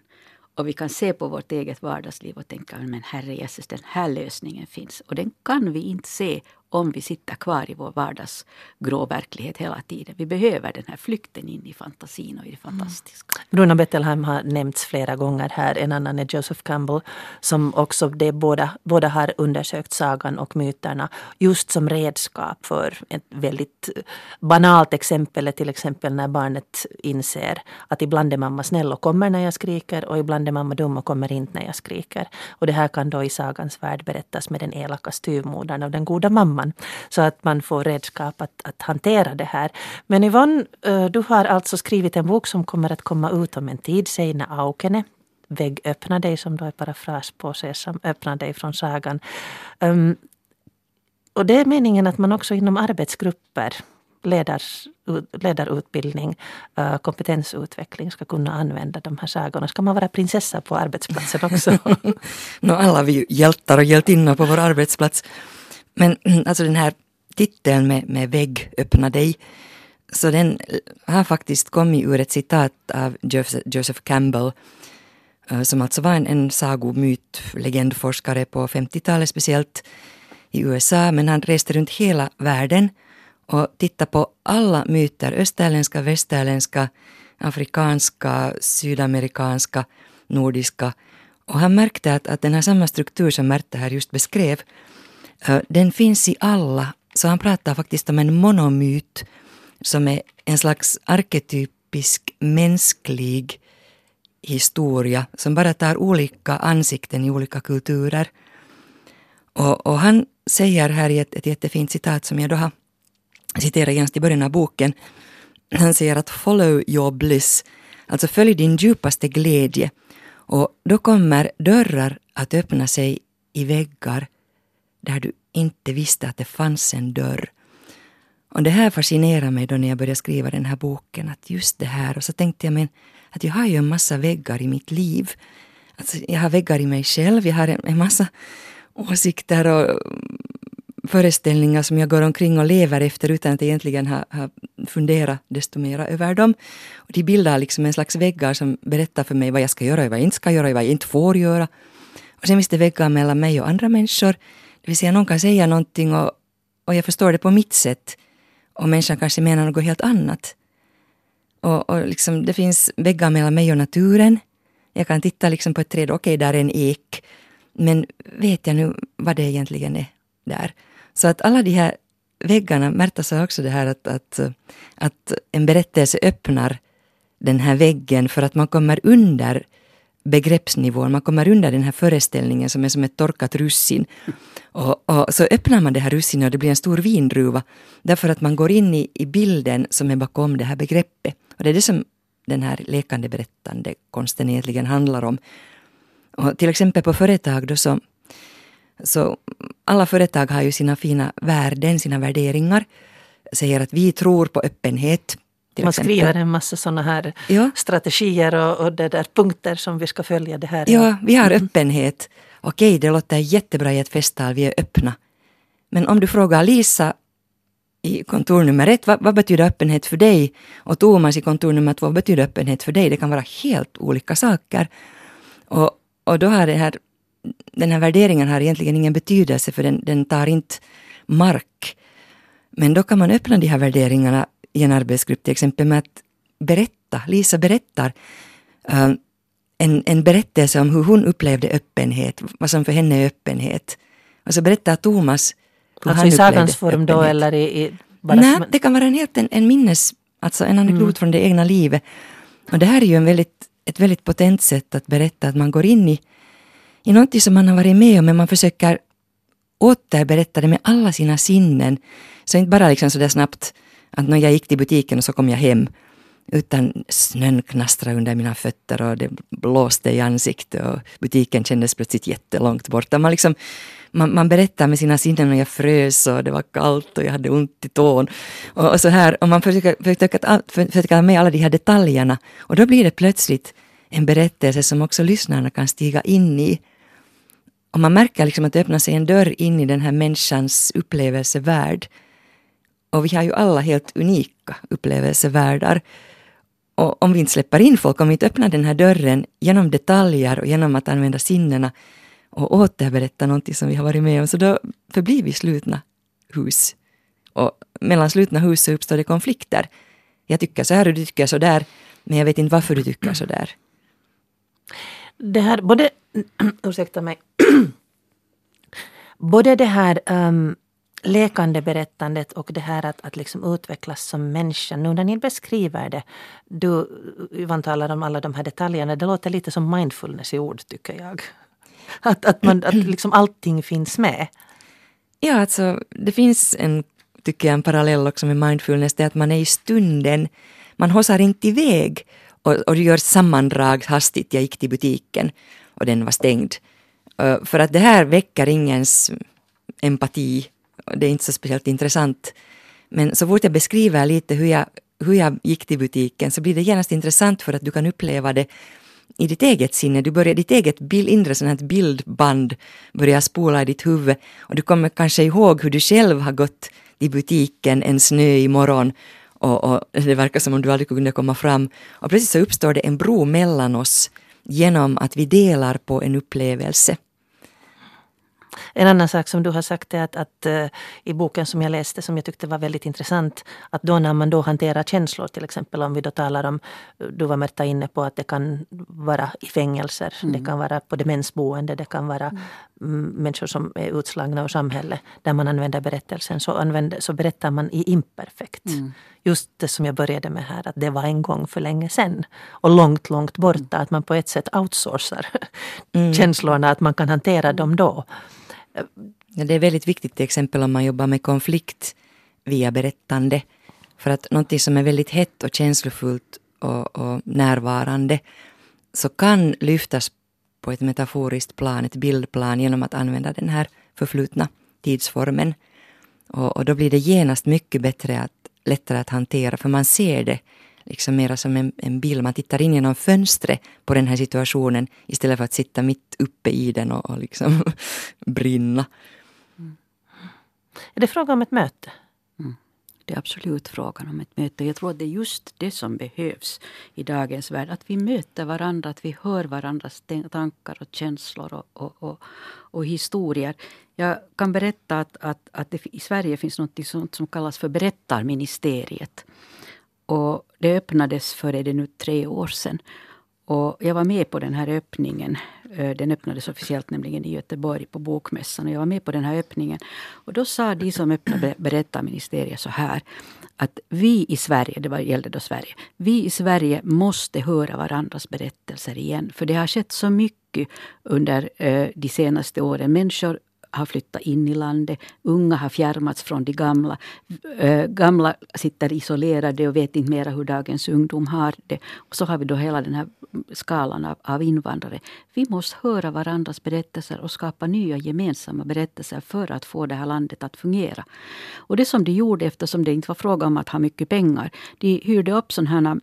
Och vi kan se på vårt eget vardagsliv och tänka men herre Jesus, den här lösningen finns. Och den kan vi inte se om vi sitter kvar i vår vardagsgrå verklighet hela tiden. Vi behöver den här flykten in i fantasin och i det fantastiska. Bruna Bettelheim har nämnts flera gånger här. En annan är Joseph Campbell som också det båda, båda har undersökt sagan och myterna just som redskap för ett väldigt banalt exempel är till exempel när barnet inser att ibland är mamma snäll och kommer när jag skriker och ibland är mamma dum och kommer inte när jag skriker. Och det här kan då i sagans värld berättas med den elaka styvmodern och den goda mamman. Så att man får redskap att, att hantera det här. Men Yvonne, eh, du har alltså skrivit en bok som kommer att komma ut om en tid, Seina Aukene. Vägg öppna dig, som då är parafras på Sesam, öppna dig från sagan. Um, och det är meningen att man också inom arbetsgrupper ledars, ledarutbildning, eh, kompetensutveckling ska kunna använda de här sagorna. Ska man vara prinsessa på arbetsplatsen också? no, alla vi hjältar och hjältinnor på vår arbetsplats. Men alltså den här titeln med, med vägg, öppna dig, så den äh, har faktiskt kommit ur ett citat av Joseph, Campbell, äh, som alltså var en, en sagomyt, legendforskare på 50-talet speciellt i USA, men han reste runt hela världen och tittade på alla myter, österländska, västerländska, afrikanska, sydamerikanska, nordiska. Och han märkte att, att den här samma struktur som Märta här just beskrev, den finns i alla. Så han pratar faktiskt om en monomyt som är en slags arketypisk mänsklig historia som bara tar olika ansikten i olika kulturer. Och, och han säger här i ett, ett jättefint citat som jag då har citerat genast i början av boken. Han säger att follow your bliss, alltså följ din djupaste glädje. Och då kommer dörrar att öppna sig i väggar där du inte visste att det fanns en dörr. Och det här fascinerade mig då när jag började skriva den här boken, att just det här, och så tänkte jag men att jag har ju en massa väggar i mitt liv. Alltså, jag har väggar i mig själv, jag har en, en massa åsikter och föreställningar som jag går omkring och lever efter utan att egentligen ha, ha funderat desto mera över dem. Och de bildar liksom en slags väggar som berättar för mig vad jag ska göra och vad jag inte ska göra och vad jag inte får göra. Och sen finns det väggar mellan mig och andra människor. Det vill säga någon kan säga någonting och, och jag förstår det på mitt sätt och människan kanske menar något helt annat. Och, och liksom, det finns väggar mellan mig och naturen. Jag kan titta liksom på ett träd, okej, där är en ek. Men vet jag nu vad det egentligen är där? Så att alla de här väggarna, Märta sa också det här att, att, att en berättelse öppnar den här väggen för att man kommer under begreppsnivån, man kommer under den här föreställningen som är som ett torkat russin. Och, och, så öppnar man det här russinet och det blir en stor vindruva därför att man går in i, i bilden som är bakom det här begreppet. Och det är det som den här lekande berättande konsten egentligen handlar om. Och till exempel på företag då så, så alla företag har ju sina fina värden, sina värderingar. Säger att vi tror på öppenhet man exempel. skriver en massa sådana här Ja. strategier och, och det där punkter som vi ska följa. Det här Ja, vi har öppenhet. Okej, det låter jättebra i ett festtal, vi är öppna. Men om du frågar Lisa i kontor nummer ett, vad, vad betyder öppenhet för dig? Och Thomas i kontor nummer två, vad betyder öppenhet för dig? Det kan vara helt olika saker. Och, och då har det här, den här värderingen har egentligen ingen betydelse för den, den tar inte mark. Men då kan man öppna de här värderingarna i en arbetsgrupp till exempel med att berätta. Lisa berättar eh, en, en berättelse om hur hon upplevde öppenhet, vad som för henne är öppenhet. Och så berättar Thomas hur Alltså han i sagans form då eller i... i Nej, det kan vara en helt en, en minnes, alltså en anekdot från det egna livet. Och det här är ju en väldigt, ett väldigt potent sätt att berätta att man går in i, i någonting som man har varit med om men man försöker återberätta det med alla sina sinnen. Så inte bara liksom sådär snabbt att när jag gick till butiken och så kom jag hem utan snön knastrade under mina fötter och det blåste i ansiktet och butiken kändes plötsligt jättelångt borta. Man, liksom, man, man berättar med sina sinnen och jag frös och det var kallt och jag hade ont i tån. Och, och så här, och man försöker, försöker, för- försöker med alla de här detaljerna och då blir det plötsligt en berättelse som också lyssnarna kan stiga in i. Och man märker liksom att det öppnar sig en dörr in i den här människans upplevelsevärld. Och vi har ju alla helt unika upplevelsevärldar. Och om vi inte släpper in folk, om vi inte öppnar den här dörren genom detaljer och genom att använda sinnena och återberätta någonting som vi har varit med om, så då förblir vi slutna hus. Och mellan slutna hus så uppstår det konflikter. Jag tycker så här och du tycker så där, men jag vet inte varför du tycker så där. det här, både, ursäkta mig, både det här um, lekande berättandet och det här att, att liksom utvecklas som människa. Nu när ni beskriver det, du Yvan talar om alla de här detaljerna, det låter lite som mindfulness i ord tycker jag. Att, att, man, att liksom allting finns med. Ja, alltså det finns en, tycker jag, en parallell också med mindfulness, det är att man är i stunden, man hossar inte iväg och, och gör sammandrag hastigt, jag gick till butiken och den var stängd. För att det här väcker ingens empati, det är inte så speciellt intressant. Men så fort jag beskriver lite hur jag, hur jag gick till butiken så blir det genast intressant för att du kan uppleva det i ditt eget sinne. Du börjar, ditt eget bild, inre sånt här bildband börjar spola i ditt huvud och du kommer kanske ihåg hur du själv har gått i butiken en snöig morgon och, och det verkar som om du aldrig kunde komma fram. Och plötsligt så uppstår det en bro mellan oss genom att vi delar på en upplevelse. En annan sak som du har sagt är att, att uh, i boken som jag läste som jag tyckte var väldigt intressant att då när man då hanterar känslor till exempel om vi då talar om, du var Märta inne på att det kan vara i fängelser, det kan vara på demensboende, det kan vara mm. människor som är utslagna ur samhället där man använder berättelsen så, använder, så berättar man i imperfekt. Just det som jag började med här att det var en gång för länge sedan och långt, långt borta att man på ett sätt outsourcar känslorna, att man kan hantera dem då. Det är väldigt viktigt till exempel om man jobbar med konflikt via berättande. För att någonting som är väldigt hett och känslofullt och, och närvarande så kan lyftas på ett metaforiskt plan, ett bildplan genom att använda den här förflutna tidsformen. Och, och då blir det genast mycket bättre att, lättare att hantera för man ser det liksom mera som en, en bild. Man tittar in genom fönstret på den här situationen istället för att sitta mitt uppe i den och, och liksom brinna. Är det fråga om ett möte? Det är absolut frågan om ett möte. Jag tror att det är just det som behövs i dagens värld. Att vi möter varandra, att vi hör varandras tankar och känslor och, och, och, och historier. Jag kan berätta att, att, att det i Sverige finns något som kallas för Berättarministeriet. Och det öppnades för är det nu tre år sedan. Och jag var med på den här öppningen. Eh, den öppnades officiellt nämligen i Göteborg på Bokmässan. Och jag var med på den här öppningen. Och då sa de som öppnade Berättarministeriet så här. Att vi i Sverige, det var, gällde då Sverige. Vi i Sverige måste höra varandras berättelser igen. För det har skett så mycket under eh, de senaste åren. Människor har flyttat in i landet. Unga har fjärmats från de gamla. Äh, gamla sitter isolerade och vet inte mera hur dagens ungdom har det. Och så har vi då hela den här skalan av, av invandrare. Vi måste höra varandras berättelser och skapa nya gemensamma berättelser för att få det här landet att fungera. Och det som de gjorde, eftersom det inte var fråga om att ha mycket pengar, de hyrde upp sådana här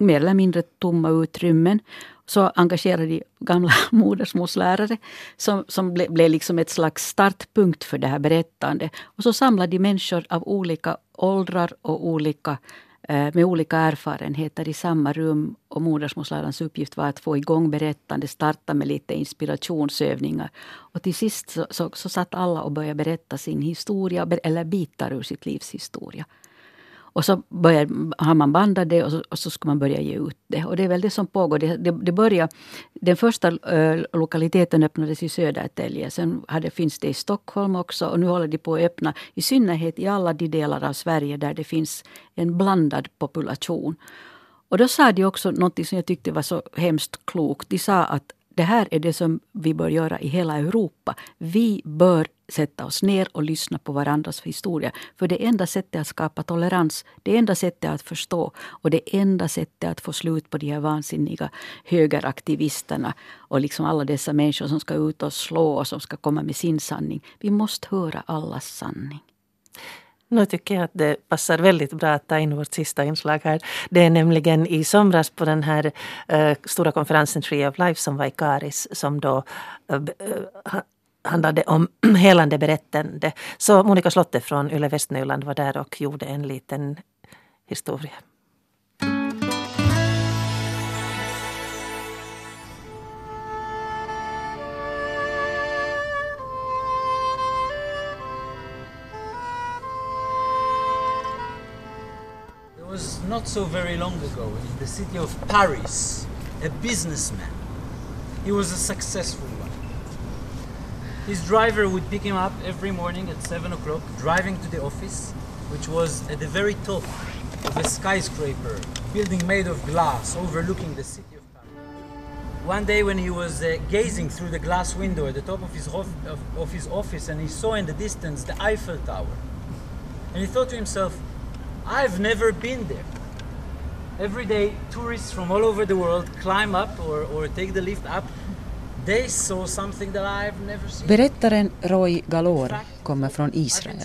mer eller mindre tomma utrymmen. Så engagerade de gamla modersmålslärare som, som blev, ble liksom ett slags startpunkt för det här berättandet. Och så samlade de människor av olika åldrar och olika eh, med olika erfarenheter i samma rum. Och modersmålslärarens uppgift var att få igång berättande, starta med lite inspirationsövningar. Och till sist så, så, så satt alla och började berätta sin historia, eller bitar ur sitt livs historia. Och så börjar, har man bandat det och så, och så ska man börja ge ut det. Och det är väl det som pågår. Det, det, det börjar, den första ö, lokaliteten öppnades i Södertälje. Sen hade, finns det i Stockholm också. Och nu håller de på att öppna i synnerhet i alla de delar av Sverige där det finns en blandad population. Och då sa de också något som jag tyckte var så hemskt klokt. De sa att det här är det som vi bör göra i hela Europa. Vi bör sätta oss ner och lyssna på varandras historia. För det enda sättet att skapa tolerans, det enda sättet att förstå och det enda sättet att få slut på de här vansinniga högeraktivisterna och liksom alla dessa människor som ska ut och slå och som ska komma med sin sanning. Vi måste höra allas sanning. Nu tycker jag att det passar väldigt bra att ta in vårt sista inslag här. Det är nämligen i somras på den här uh, stora konferensen Tree of Life som var i Karis som då uh, handlade om helande berättande. Så Monica Slotte från Yle Västnyland var där och gjorde en liten historia. Not so very long ago in the city of Paris, a businessman. He was a successful one. His driver would pick him up every morning at 7 o'clock, driving to the office, which was at the very top of a skyscraper, building made of glass overlooking the city of Paris. One day, when he was uh, gazing through the glass window at the top of his, of, of his office, and he saw in the distance the Eiffel Tower, and he thought to himself, I've never been there. Every day, tourists from all over the world climb up or, or take the lift up Berättaren Roy Galore kommer från Israel.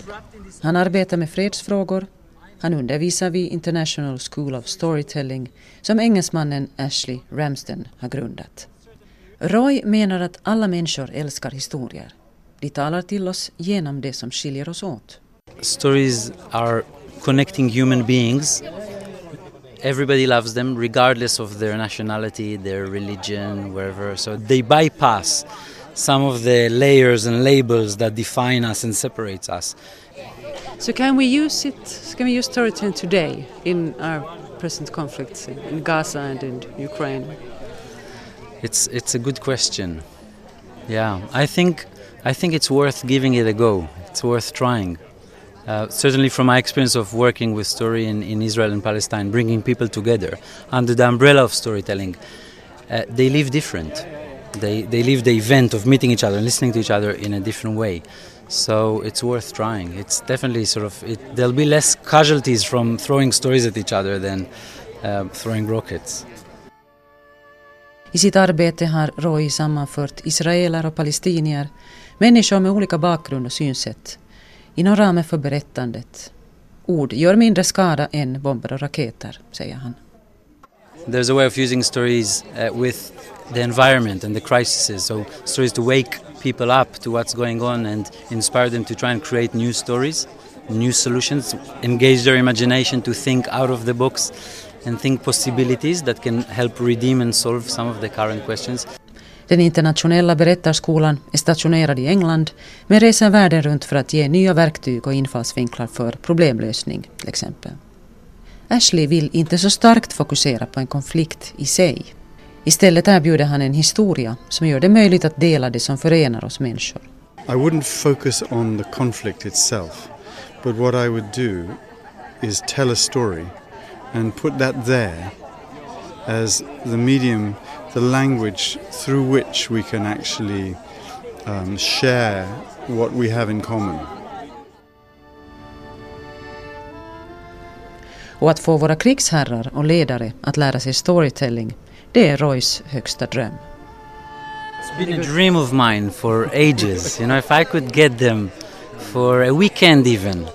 Han arbetar med fredsfrågor. Han undervisar vid International School of Storytelling som engelsmannen Ashley Ramsden har grundat. Roy menar att alla människor älskar historier. De talar till oss genom det som skiljer oss åt. Stories are connecting human beings everybody loves them regardless of their nationality, their religion, wherever. So they bypass some of the layers and labels that define us and separates us. So can we use it? Can we use storytelling today in our present conflicts in Gaza and in Ukraine? It's it's a good question. Yeah, I think I think it's worth giving it a go. It's worth trying. Uh, certainly from my experience of working with story in, in Israel and Palestine, bringing people together under the umbrella of storytelling, uh, they live different. They, they live the event of meeting each other and listening to each other in a different way. So it's worth trying. It's definitely sort of, it, there'll be less casualties from throwing stories at each other than uh, throwing rockets. I sitt arbete har Roy sammanfört israeler och palestinier, människor med olika bakgrund och synsätt inom ramen för berättandet. Ord gör mindre skada än bomber och raketer, säger han. There's a way of using stories uh, with the environment and the crises. So stories to wake people up to what's going on and inspire them to try and create new stories, new solutions, engage their imagination to think out of the box and think possibilities that can help redeem and solve some of the current questions. Den internationella berättarskolan är stationerad i England men reser världen runt för att ge nya verktyg och infallsvinklar för problemlösning till exempel. Ashley vill inte så starkt fokusera på en konflikt i sig. Istället erbjuder han en historia som gör det möjligt att dela det som förenar oss människor. I wouldn't focus on the conflict itself, but what I would do is tell a story and put that there as the medium the language through which we can actually um, share what we have in common. Och att få våra krigsherrar och ledare att lära sig storytelling, det är Roys högsta dröm. It's been a dream of mine for ages. You know, if I could get them for a weekend even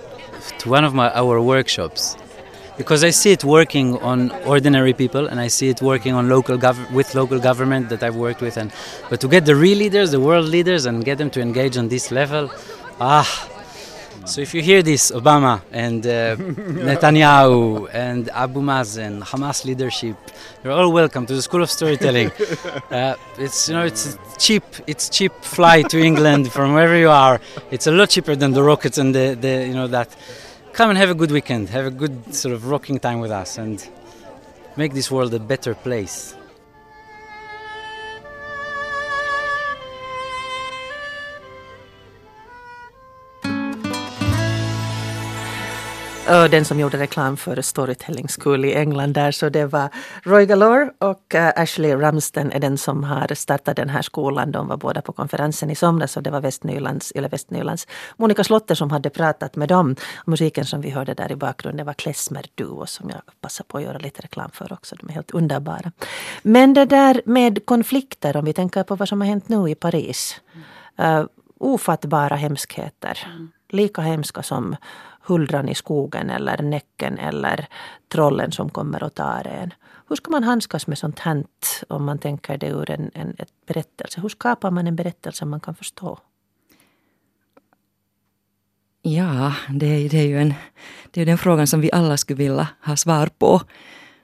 to one of my our workshops, because I see it working on ordinary people and I see it working on local gov- with local government that I've worked with, and but to get the real leaders, the world leaders, and get them to engage on this level, ah. So if you hear this, Obama and uh, Netanyahu and Abu Mazen, Hamas leadership, you're all welcome to the School of Storytelling. Uh, it's you know it's cheap. It's cheap flight to England from wherever you are. It's a lot cheaper than the rockets and the, the you know that. Come and have a good weekend. Have a good sort of rocking time with us and make this world a better place. Den som gjorde reklam för Storytelling School i England där så det var Roy Galore och uh, Ashley Ramsden är den som har startat den här skolan. De var båda på konferensen i somras och det var Västnylands, eller Västnylands Monica Slotter som hade pratat med dem. Musiken som vi hörde där i bakgrunden var Klezmer Duo som jag passar på att göra lite reklam för också. De är helt underbara. Men det där med konflikter, om vi tänker på vad som har hänt nu i Paris. Uh, ofattbara hemskheter. Lika hemska som huldran i skogen eller Näcken eller trollen som kommer och tar en. Hur ska man handskas med sånt här om man tänker det ur en, en ett berättelse? Hur skapar man en berättelse man kan förstå? Ja, det är, det är ju en, det är den frågan som vi alla skulle vilja ha svar på.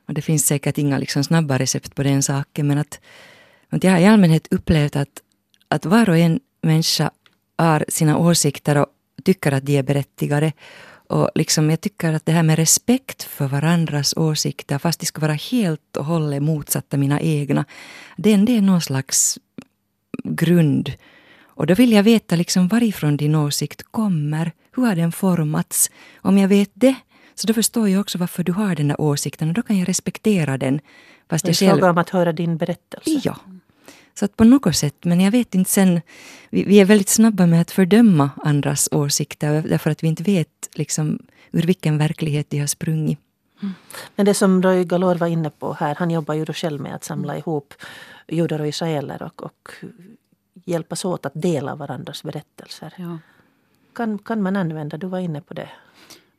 Och det finns säkert inga liksom snabba recept på den saken men att, att jag har i allmänhet upplevt att, att var och en människa har sina åsikter och tycker att de är berättigade. Och liksom jag tycker att det här med respekt för varandras åsikter, fast de ska vara helt och hållet motsatta mina egna, det, det är någon slags grund. Och då vill jag veta liksom varifrån din åsikt kommer. Hur har den formats? Om jag vet det, så då förstår jag också varför du har den där åsikten och då kan jag respektera den. Fast det är själv... fråga om att höra din berättelse. Ja. Så att på något sätt, men jag vet inte sen, vi, vi, är väldigt snabba med att fördöma andras åsikter därför att vi inte vet liksom ur vilken verklighet de har sprungit. Mm. Men det som Roy Galor var inne på här, han jobbar ju då själv med att samla mm. ihop judar och israeler och, och hjälpas åt att dela varandras berättelser. Ja. Kan, kan man använda, du var inne på det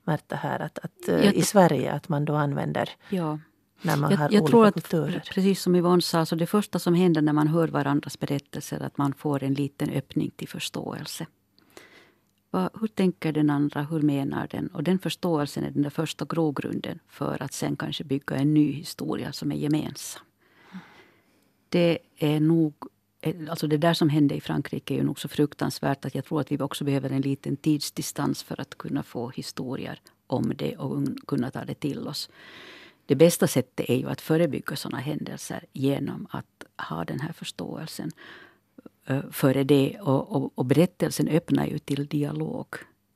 Märta här, att, att ja, i Sverige att man då använder ja när man jag, har jag olika tror att, kulturer. Precis som Yvonne sa, så det första som händer när man hör varandras berättelser att man får en liten öppning till förståelse. Vad, hur tänker den andra? Hur menar den? Och den förståelsen är den där första grogrunden för att sen kanske bygga en ny historia som är gemensam. Det är nog Alltså det där som hände i Frankrike är ju nog så fruktansvärt att jag tror att vi också behöver en liten tidsdistans för att kunna få historier om det och kunna ta det till oss det bästa sättet är ju att förebygga sådana händelser genom att ha den här förståelsen eh, före det. Och, och, och, berättelsen öppnar ju till dialog.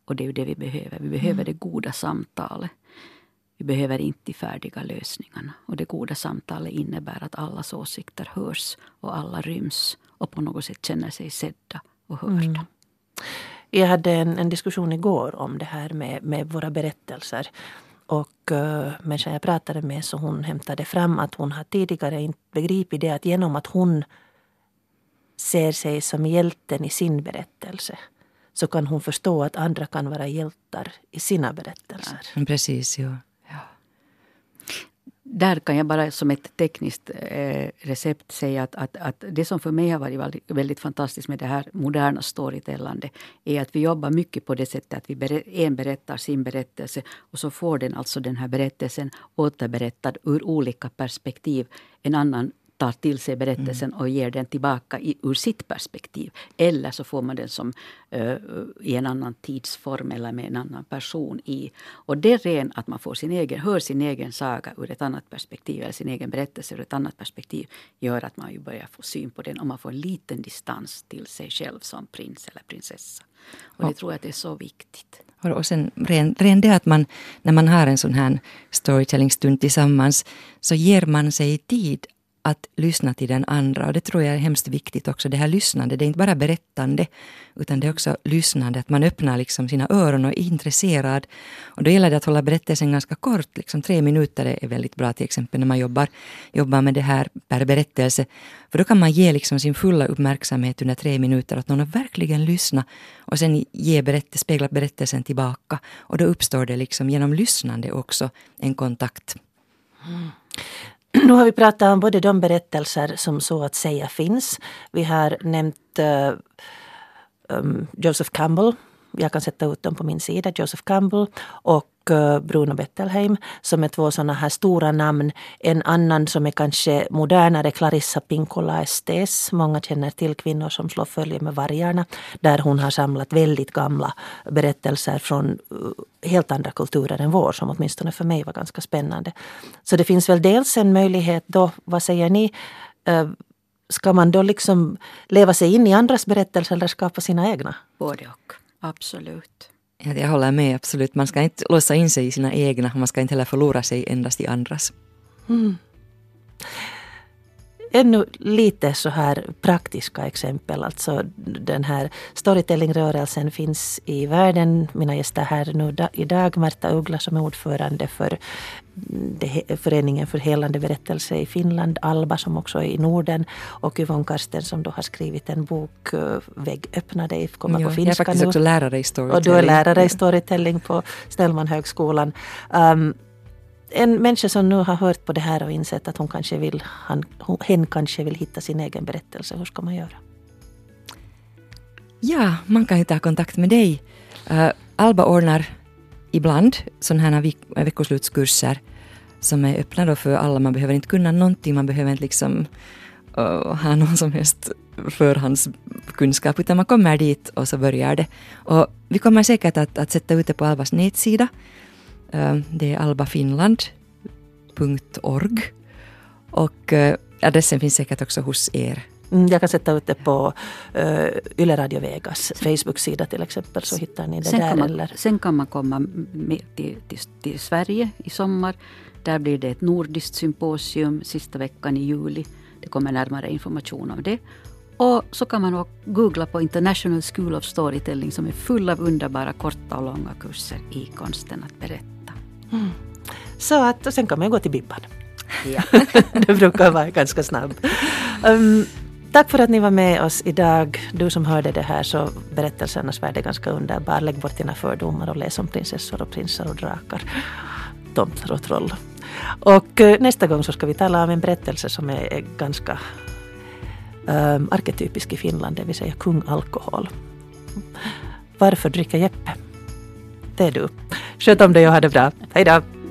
Och det är ju det vi behöver. Vi behöver mm. det goda samtalet. Vi behöver inte de färdiga lösningarna. Och det goda samtalet innebär att allas åsikter hörs och alla ryms och på något sätt känner sig sedda och hörda. Mm. Jag hade en, en, diskussion igår om det här med, med våra berättelser. Och eh, uh, människan jag pratade med så hon hämtade fram att hon har tidigare inte begripit det att genom att hon ser sig som hjälten i sin berättelse så kan hon förstå att andra kan vara hjältar i sina berättelser. Ja, precis, ja där kan jag bara som ett tekniskt eh, recept säga att, att, att, det som för mig har varit väldigt, väldigt fantastiskt med det här moderna storytellande är att vi jobbar mycket på det sättet att vi ber, en berättar sin berättelse och så får den alltså den här berättelsen återberättad ur olika perspektiv. En annan tar till sig berättelsen mm. och ger den tillbaka i, ur sitt perspektiv. Eller så får man den som uh, i en annan tidsform eller med en annan person i. Och det ren att man får sin egen, hör sin egen saga ur ett annat perspektiv eller sin egen berättelse ur ett annat perspektiv gör att man ju börjar få syn på den och man får en liten distans till sig själv som prins eller prinsessa. Och det tror jag att det är så viktigt. Och sen ren, ren det att man, när man har en sån här storytelling-stund tillsammans, så ger man sig tid att lyssna till den andra och det tror jag är hemskt viktigt också. Det här lyssnandet, det är inte bara berättande utan det är också lyssnande, att man öppnar liksom sina öron och är intresserad. Och då gäller det att hålla berättelsen ganska kort, liksom tre minuter är väldigt bra till exempel när man jobbar, jobbar med det här per berättelse. För då kan man ge liksom sin fulla uppmärksamhet under tre minuter åt någon och verkligen lyssna och sen ge berätt, spegla berättelsen tillbaka. Och då uppstår det liksom genom lyssnande också en kontakt. Mm. Nu har vi pratat om både de berättelser som så att säga finns. Vi har nämnt uh, um, Joseph Campbell. Jag kan sätta ut dem på min sida. Joseph Campbell och Eh, Bruno Bettelheim som är två sådana här stora namn. En annan som är kanske modernare, Clarissa Pinkola Estes. Många känner till kvinnor som slår följe med vargarna. Där hon har samlat väldigt gamla berättelser från eh, helt andra kulturer än vår som åtminstone för mig var ganska spännande. Så det finns väl dels en möjlighet då, vad säger ni? Eh, ska man då liksom leva sig in i andras berättelser eller skapa sina egna? Både och, absolut. Jag håller med, absolut. Man ska inte låsa in sig i sina egna, man ska inte heller förlora sig endast i andras. Mm. Ännu lite så här praktiska exempel. Alltså den här storytellingrörelsen finns i världen. Mina gäster här nu idag, Märta Uggla som är ordförande för Föreningen för helande berättelse i Finland, Alba som också är i Norden och Yvonne Karsten som då har skrivit en bok eh, Vägg öppna dig, kommer ja, på finska Jag är faktiskt nu. också lärare i storytelling. Och du är lärare i storytelling på Snellmanhögskolan. Um, en människa som nu har hört på det här och insett att hon kanske vill, han, hen kanske vill hitta sin egen berättelse, hur ska man göra? Ja, man kan ju ta kontakt med dig. Uh, Alba ordnar ibland sådana här veckoslutskurser som är öppna då för alla. Man behöver inte kunna någonting, man behöver inte liksom uh, ha någon som helst förhandskunskap, utan man kommer dit och så börjar det. Och vi kommer säkert att, att sätta ut det på Albas nätsida. Uh, det är albafinland.org och uh, adressen finns säkert också hos er jag kan sätta ut det på uh, Yle Radio Vegas Facebook-sida till exempel så hittar ni det sen där. Kan man, eller? Sen kan man komma till, till, till Sverige i sommar. Där blir det ett nordiskt symposium sista veckan i juli. Det kommer närmare information om det. Och så kan man googla på International School of Storytelling som är full av underbara korta och långa kurser i konsten att berätta. Mm. Så att, och sen kan man gå till Bibban. Ja. det brukar vara ganska snabbt. Um, Tack för att ni var med oss idag. Du som hörde det här så berättelsernas värld är ganska underbar. Lägg bort dina fördomar och läs om prinsessor och prinsar och drakar. Tomtar och troll. Och eh, nästa gång så ska vi tala om en berättelse som är ganska um, arketypisk i Finland, det vill säga kung alkohol. Varför dricka Jeppe? Det är du. Sköt om dig och ha det bra. Hej då!